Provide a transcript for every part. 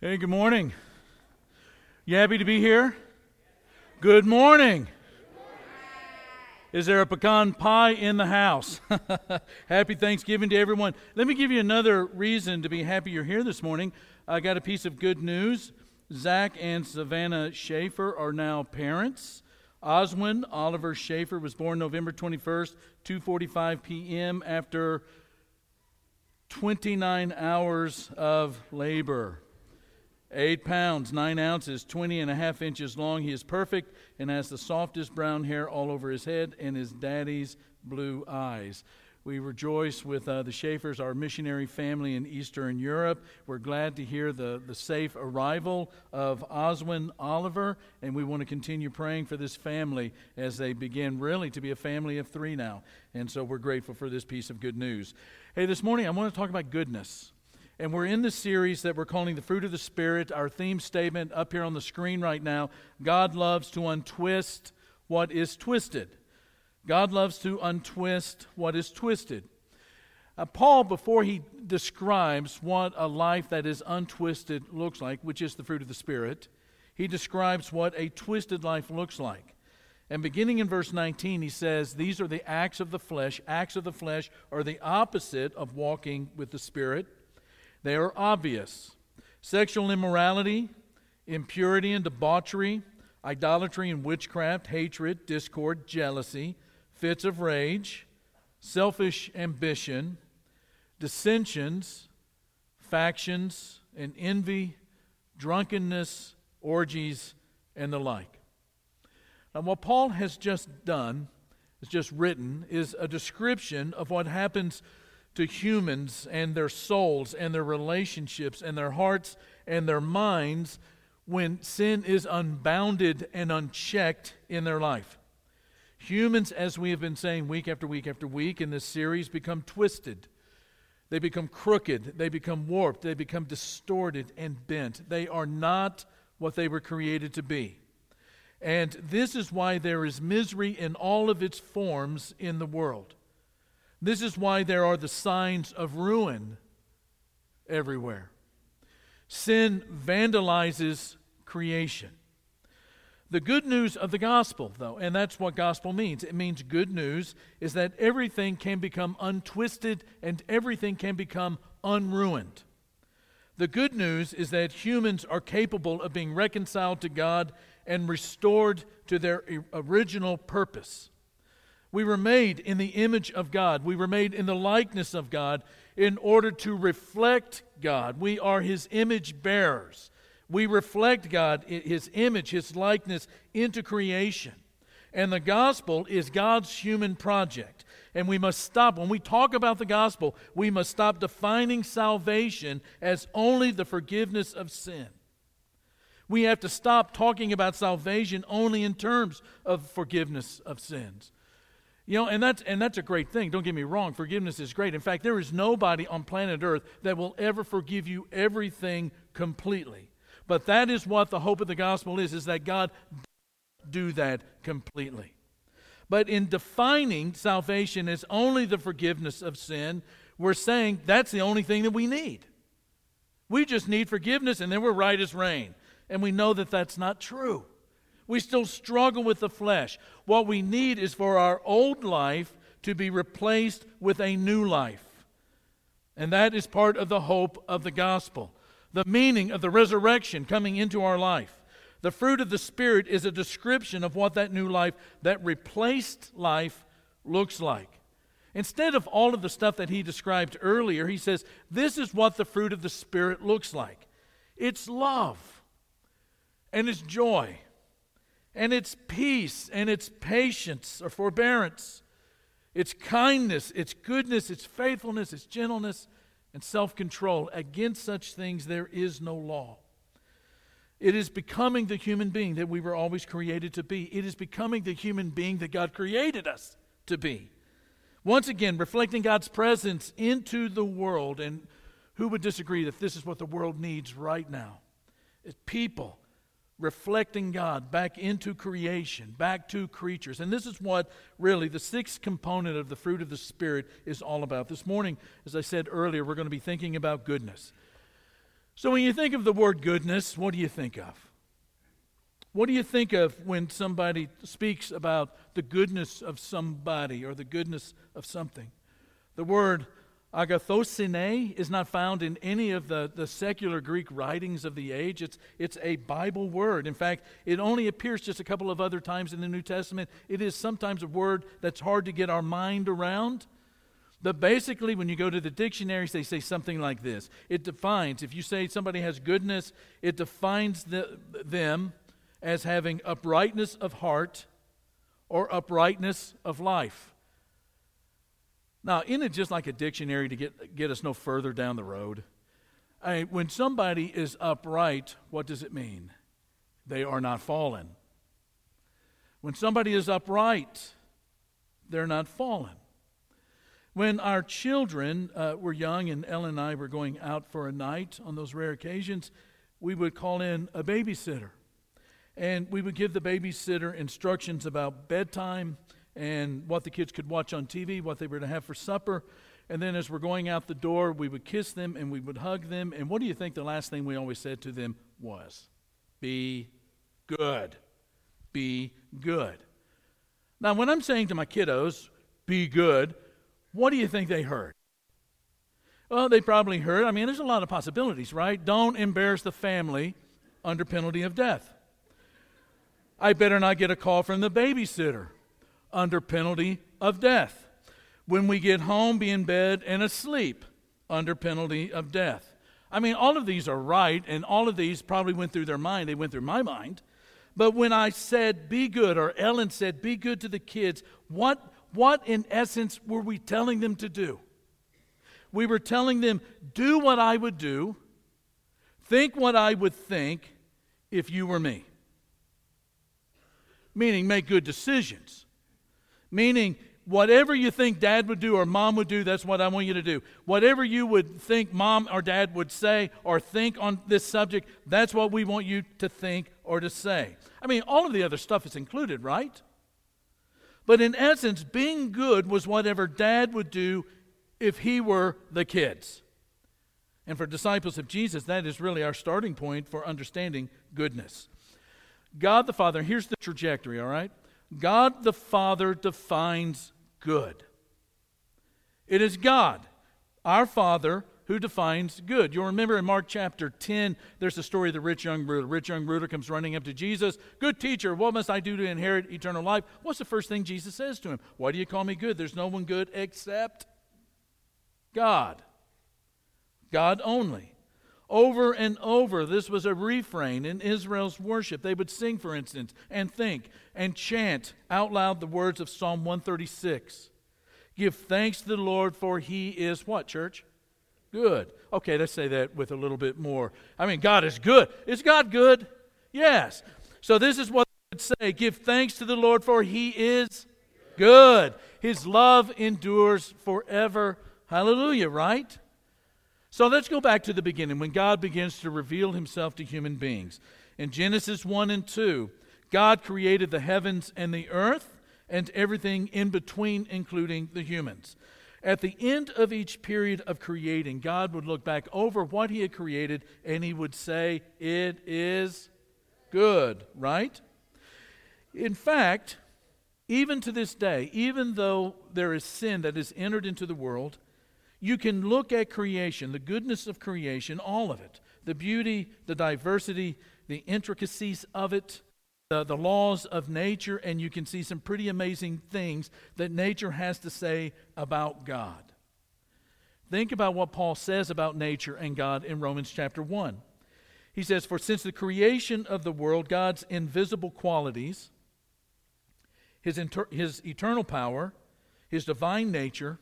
Hey, good morning. You happy to be here? Good morning. Is there a pecan pie in the house? happy Thanksgiving to everyone. Let me give you another reason to be happy you're here this morning. I got a piece of good news. Zach and Savannah Schaefer are now parents. Oswin Oliver Schaefer was born November 21st, 2:45 p.m. after 29 hours of labor. Eight pounds, nine ounces, 20 and a half inches long. He is perfect and has the softest brown hair all over his head and his daddy's blue eyes. We rejoice with uh, the Schaefers, our missionary family in Eastern Europe. We're glad to hear the, the safe arrival of Oswin Oliver, and we want to continue praying for this family as they begin really to be a family of three now. And so we're grateful for this piece of good news. Hey, this morning I want to talk about goodness. And we're in the series that we're calling The Fruit of the Spirit. Our theme statement up here on the screen right now God loves to untwist what is twisted. God loves to untwist what is twisted. Uh, Paul, before he describes what a life that is untwisted looks like, which is the fruit of the Spirit, he describes what a twisted life looks like. And beginning in verse 19, he says, These are the acts of the flesh. Acts of the flesh are the opposite of walking with the Spirit. They are obvious sexual immorality, impurity and debauchery, idolatry and witchcraft, hatred, discord, jealousy, fits of rage, selfish ambition, dissensions, factions, and envy, drunkenness, orgies, and the like. Now, what Paul has just done, has just written, is a description of what happens to humans and their souls and their relationships and their hearts and their minds when sin is unbounded and unchecked in their life. Humans, as we have been saying week after week after week in this series, become twisted. They become crooked. They become warped. They become distorted and bent. They are not what they were created to be. And this is why there is misery in all of its forms in the world. This is why there are the signs of ruin everywhere. Sin vandalizes creation. The good news of the gospel, though, and that's what gospel means it means good news is that everything can become untwisted and everything can become unruined. The good news is that humans are capable of being reconciled to God and restored to their original purpose. We were made in the image of God. We were made in the likeness of God in order to reflect God. We are His image bearers. We reflect God, His image, His likeness into creation. And the gospel is God's human project. And we must stop, when we talk about the gospel, we must stop defining salvation as only the forgiveness of sin. We have to stop talking about salvation only in terms of forgiveness of sins. You know, and that's, and that's a great thing. Don't get me wrong. Forgiveness is great. In fact, there is nobody on planet Earth that will ever forgive you everything completely. But that is what the hope of the gospel is, is that God do that completely. But in defining salvation as only the forgiveness of sin, we're saying that's the only thing that we need. We just need forgiveness and then we're right as rain. And we know that that's not true. We still struggle with the flesh. What we need is for our old life to be replaced with a new life. And that is part of the hope of the gospel, the meaning of the resurrection coming into our life. The fruit of the Spirit is a description of what that new life, that replaced life, looks like. Instead of all of the stuff that he described earlier, he says, This is what the fruit of the Spirit looks like it's love, and it's joy, and it's peace and it's patience or forbearance. It's kindness, it's goodness, it's faithfulness, it's gentleness, and self control. Against such things there is no law. It is becoming the human being that we were always created to be. It is becoming the human being that God created us to be. Once again, reflecting God's presence into the world. And who would disagree that this is what the world needs right now? It's people reflecting God back into creation, back to creatures. And this is what really the sixth component of the fruit of the Spirit is all about. This morning, as I said earlier, we're going to be thinking about goodness. So, when you think of the word goodness, what do you think of? What do you think of when somebody speaks about the goodness of somebody or the goodness of something? The word agathosyne is not found in any of the, the secular Greek writings of the age. It's, it's a Bible word. In fact, it only appears just a couple of other times in the New Testament. It is sometimes a word that's hard to get our mind around. But basically, when you go to the dictionaries, they say something like this it defines, if you say somebody has goodness, it defines the, them as having uprightness of heart or uprightness of life. Now, isn't it just like a dictionary to get, get us no further down the road? I when somebody is upright, what does it mean? They are not fallen. When somebody is upright, they're not fallen. When our children uh, were young and Ellen and I were going out for a night on those rare occasions, we would call in a babysitter. And we would give the babysitter instructions about bedtime and what the kids could watch on TV, what they were to have for supper. And then as we're going out the door, we would kiss them and we would hug them. And what do you think the last thing we always said to them was? Be good. Be good. Now, when I'm saying to my kiddos, be good, what do you think they heard? Well, they probably heard, I mean, there's a lot of possibilities, right? Don't embarrass the family under penalty of death. I better not get a call from the babysitter under penalty of death. When we get home, be in bed and asleep under penalty of death. I mean, all of these are right, and all of these probably went through their mind. They went through my mind. But when I said, be good, or Ellen said, be good to the kids, what what in essence were we telling them to do? We were telling them, do what I would do, think what I would think if you were me. Meaning, make good decisions. Meaning, whatever you think dad would do or mom would do, that's what I want you to do. Whatever you would think mom or dad would say or think on this subject, that's what we want you to think or to say. I mean, all of the other stuff is included, right? But in essence, being good was whatever dad would do if he were the kids. And for disciples of Jesus, that is really our starting point for understanding goodness. God the Father, here's the trajectory, all right? God the Father defines good. It is God, our Father, who defines good. You'll remember in Mark chapter 10, there's the story of the rich young ruler. The rich young ruler comes running up to Jesus. Good teacher, what must I do to inherit eternal life? What's the first thing Jesus says to him? Why do you call me good? There's no one good except God. God only. Over and over, this was a refrain in Israel's worship. They would sing, for instance, and think and chant out loud the words of Psalm 136. Give thanks to the Lord, for he is what, church? Good. Okay, let's say that with a little bit more. I mean, God is good. Is God good? Yes. So this is what I would say Give thanks to the Lord, for he is good. His love endures forever. Hallelujah, right? So let's go back to the beginning when God begins to reveal himself to human beings. In Genesis 1 and 2, God created the heavens and the earth and everything in between, including the humans. At the end of each period of creating, God would look back over what He had created and He would say, It is good, right? In fact, even to this day, even though there is sin that has entered into the world, you can look at creation, the goodness of creation, all of it, the beauty, the diversity, the intricacies of it, the, the laws of nature, and you can see some pretty amazing things that nature has to say about God. Think about what Paul says about nature and God in Romans chapter 1. He says, For since the creation of the world, God's invisible qualities, his, inter- his eternal power, his divine nature,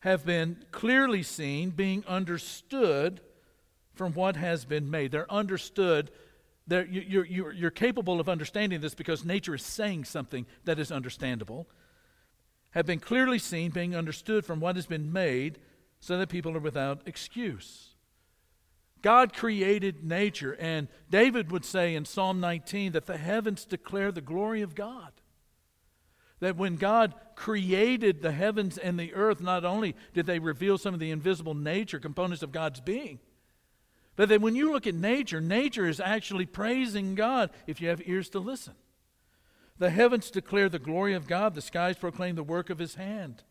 have been clearly seen, being understood from what has been made. They're understood you're, you're, you're capable of understanding this because nature is saying something that is understandable, have been clearly seen, being understood from what has been made, so that people are without excuse. God created nature, and David would say in Psalm 19 that the heavens declare the glory of God. That when God created the heavens and the earth, not only did they reveal some of the invisible nature components of God's being, But then when you look at nature, nature is actually praising God if you have ears to listen. The heavens declare the glory of God, the skies proclaim the work of his hand.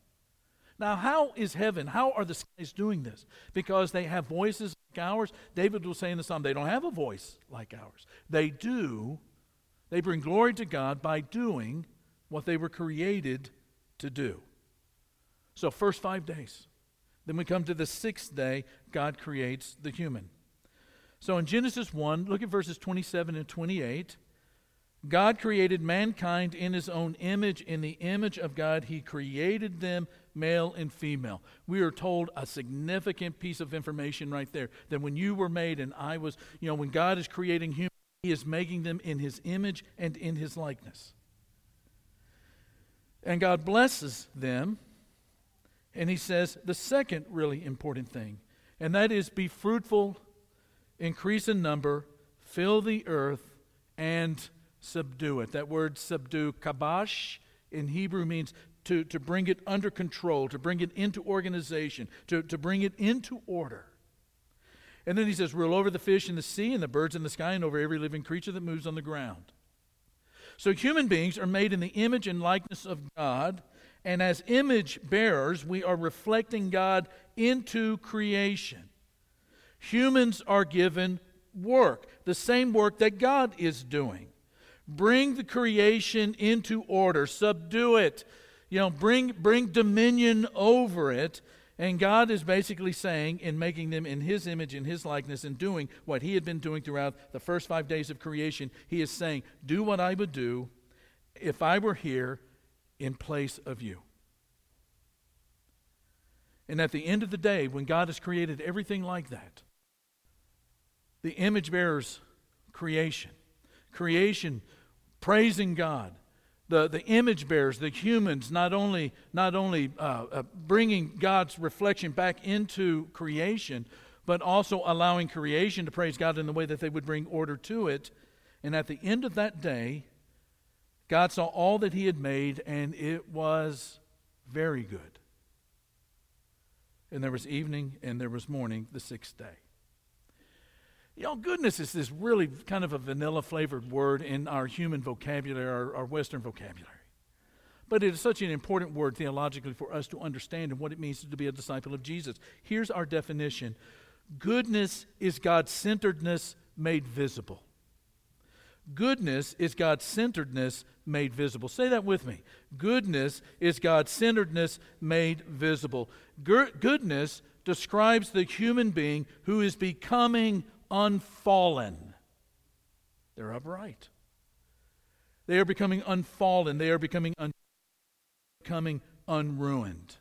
Now, how is heaven? How are the skies doing this? Because they have voices like ours. David will say in the psalm, they don't have a voice like ours. They do. They bring glory to God by doing what they were created to do. So, first five days. Then we come to the sixth day, God creates the human. So in Genesis 1, look at verses 27 and 28. God created mankind in his own image. In the image of God, he created them male and female. We are told a significant piece of information right there that when you were made and I was, you know, when God is creating humans, he is making them in his image and in his likeness. And God blesses them. And he says the second really important thing, and that is be fruitful, increase in number, fill the earth, and subdue it. That word subdue, kabash, in Hebrew means to, to bring it under control, to bring it into organization, to, to bring it into order. And then he says, rule over the fish in the sea and the birds in the sky and over every living creature that moves on the ground. So human beings are made in the image and likeness of God, and as image bearers, we are reflecting God into creation. Humans are given work, the same work that God is doing. Bring the creation into order, subdue it, you know, bring, bring dominion over it. And God is basically saying, in making them in His image, in His likeness, and doing what He had been doing throughout the first five days of creation, He is saying, Do what I would do if I were here in place of you. And at the end of the day, when God has created everything like that, the image bearers creation, creation praising God, the, the image bearers, the humans, not only, not only uh, uh, bringing God's reflection back into creation, but also allowing creation to praise God in the way that they would bring order to it. And at the end of that day, God saw all that He had made, and it was very good. And there was evening and there was morning the sixth day. You know, goodness is this really kind of a vanilla flavored word in our human vocabulary, our, our Western vocabulary. But it is such an important word theologically for us to understand and what it means to be a disciple of Jesus. Here's our definition Goodness is God centeredness made visible. Goodness is God centeredness made visible. Say that with me. Goodness is God centeredness made visible. Goodness describes the human being who is becoming unfallen. They're upright. They are becoming unfallen. They are becoming, un- becoming unruined.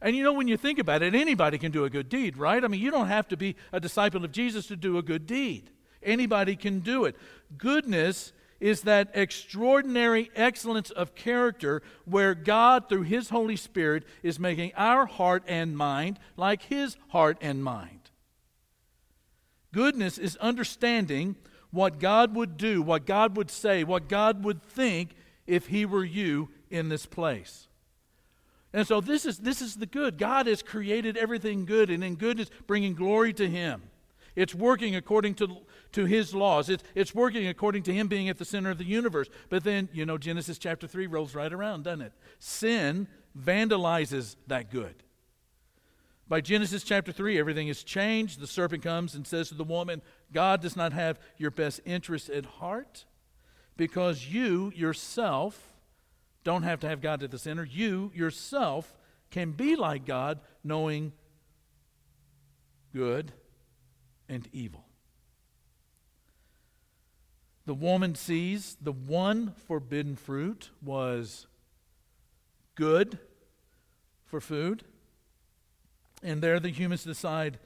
And you know, when you think about it, anybody can do a good deed, right? I mean, you don't have to be a disciple of Jesus to do a good deed. Anybody can do it. Goodness is that extraordinary excellence of character where God, through His Holy Spirit, is making our heart and mind like His heart and mind. Goodness is understanding what God would do, what God would say, what God would think if He were you in this place. And so this is, this is the good. God has created everything good, and in goodness, bringing glory to Him. It's working according to, to His laws. It's, it's working according to Him being at the center of the universe. But then, you know, Genesis chapter 3 rolls right around, doesn't it? Sin vandalizes that good. By Genesis chapter 3, everything is changed. The serpent comes and says to the woman, God does not have your best interest at heart because you yourself don't have to have God at the center. You yourself can be like God, knowing good and evil. The woman sees the one forbidden fruit was good for food and there the humans decide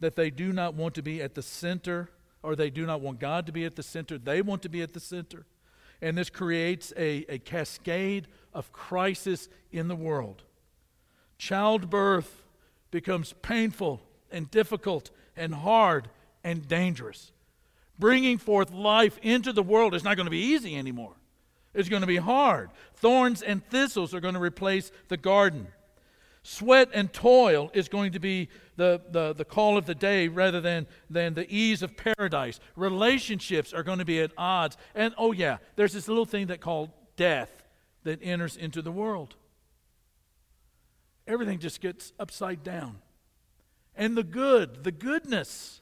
that they do not want to be at the center or they do not want God to be at the center. They want to be at the center. And this creates a, a cascade of crisis in the world. Childbirth becomes painful and difficult and hard and dangerous. Bringing forth life into the world is not going to be easy anymore. It's going to be hard. Thorns and thistles are going to replace the garden. Sweat and toil is going to be the, the, the call of the day rather than, than the ease of paradise. Relationships are going to be at odds. And oh, yeah, there's this little thing that called death that enters into the world. Everything just gets upside down. And the good, the goodness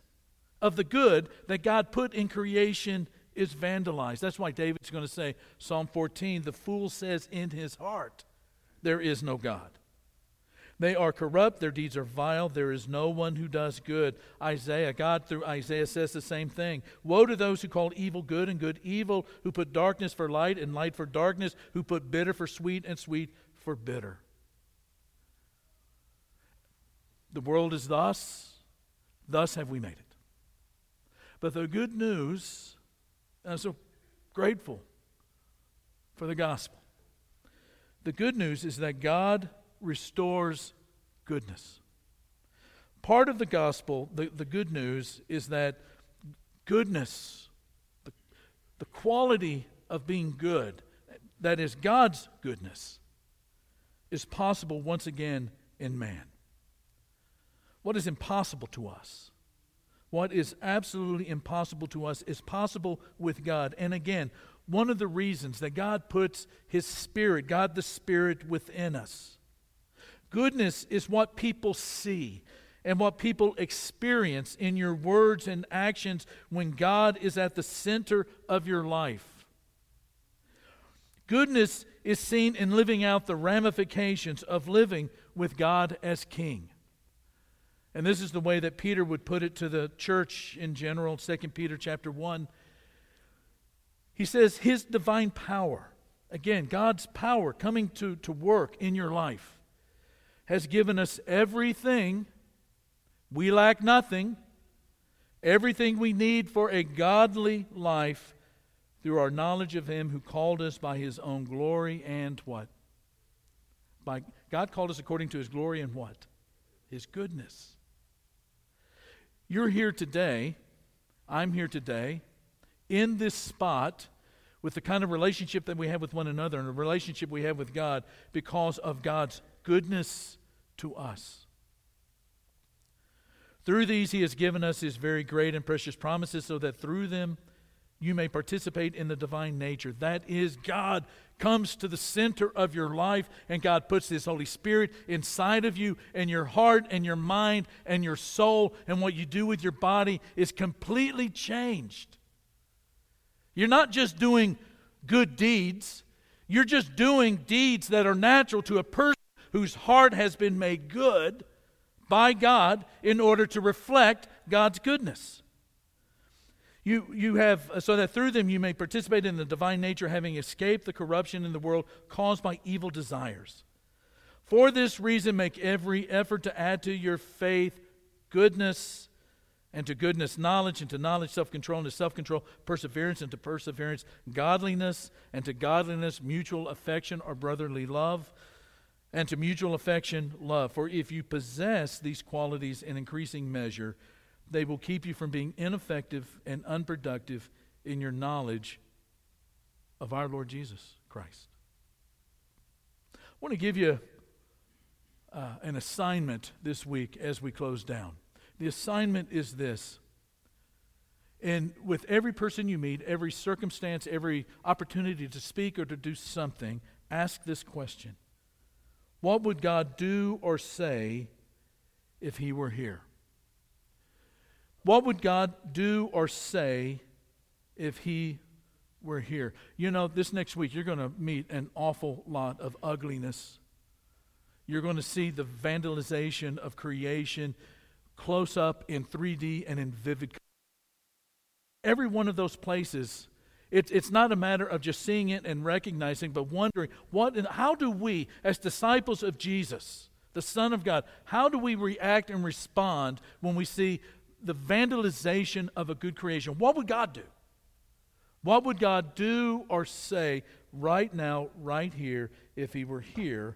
of the good that God put in creation is vandalized. That's why David's going to say, Psalm 14, the fool says in his heart, There is no God. They are corrupt, their deeds are vile, there is no one who does good. Isaiah, God through Isaiah says the same thing. Woe to those who call evil good and good evil, who put darkness for light and light for darkness, who put bitter for sweet and sweet for bitter. The world is thus, thus have we made it. But the good news, I'm so grateful for the gospel. The good news is that God restores goodness. Part of the gospel, the, the good news, is that goodness, the, the quality of being good, that is God's goodness, is possible once again in man. What is impossible to us? What is absolutely impossible to us is possible with God. And again, one of the reasons that God puts His Spirit, God the Spirit, within us. Goodness is what people see and what people experience in your words and actions when God is at the center of your life. Goodness is seen in living out the ramifications of living with God as King. And this is the way that Peter would put it to the church in general, 2 Peter chapter 1. He says, His divine power, again, God's power coming to, to work in your life, has given us everything. We lack nothing. Everything we need for a godly life through our knowledge of Him who called us by His own glory and what? By God called us according to His glory and what? His goodness. You're here today, I'm here today, in this spot with the kind of relationship that we have with one another and the relationship we have with God because of God's goodness to us. Through these, He has given us His very great and precious promises so that through them you may participate in the divine nature. That is, God comes to the center of your life, and God puts His Holy Spirit inside of you, and your heart, and your mind, and your soul, and what you do with your body is completely changed. You're not just doing good deeds, you're just doing deeds that are natural to a person whose heart has been made good by God in order to reflect God's goodness. You, you have, so that through them you may participate in the divine nature, having escaped the corruption in the world caused by evil desires. For this reason, make every effort to add to your faith goodness, and to goodness, knowledge, and to knowledge, self control, and to self control, perseverance, and to perseverance, godliness, and to godliness, mutual affection or brotherly love, and to mutual affection, love. For if you possess these qualities in increasing measure, they will keep you from being ineffective and unproductive in your knowledge of our Lord Jesus Christ. I want to give you uh, an assignment this week as we close down. The assignment is this. And with every person you meet, every circumstance, every opportunity to speak or to do something, ask this question What would God do or say if He were here? What would God do or say if He were here? You know, this next week you're going to meet an awful lot of ugliness. You're going to see the vandalization of creation close up in 3D and in vivid. Every one of those places, it, it's not a matter of just seeing it and recognizing, but wondering what and how do we, as disciples of Jesus, the Son of God, how do we react and respond when we see the vandalization of a good creation. What would God do? What would God do or say right now, right here, if He were here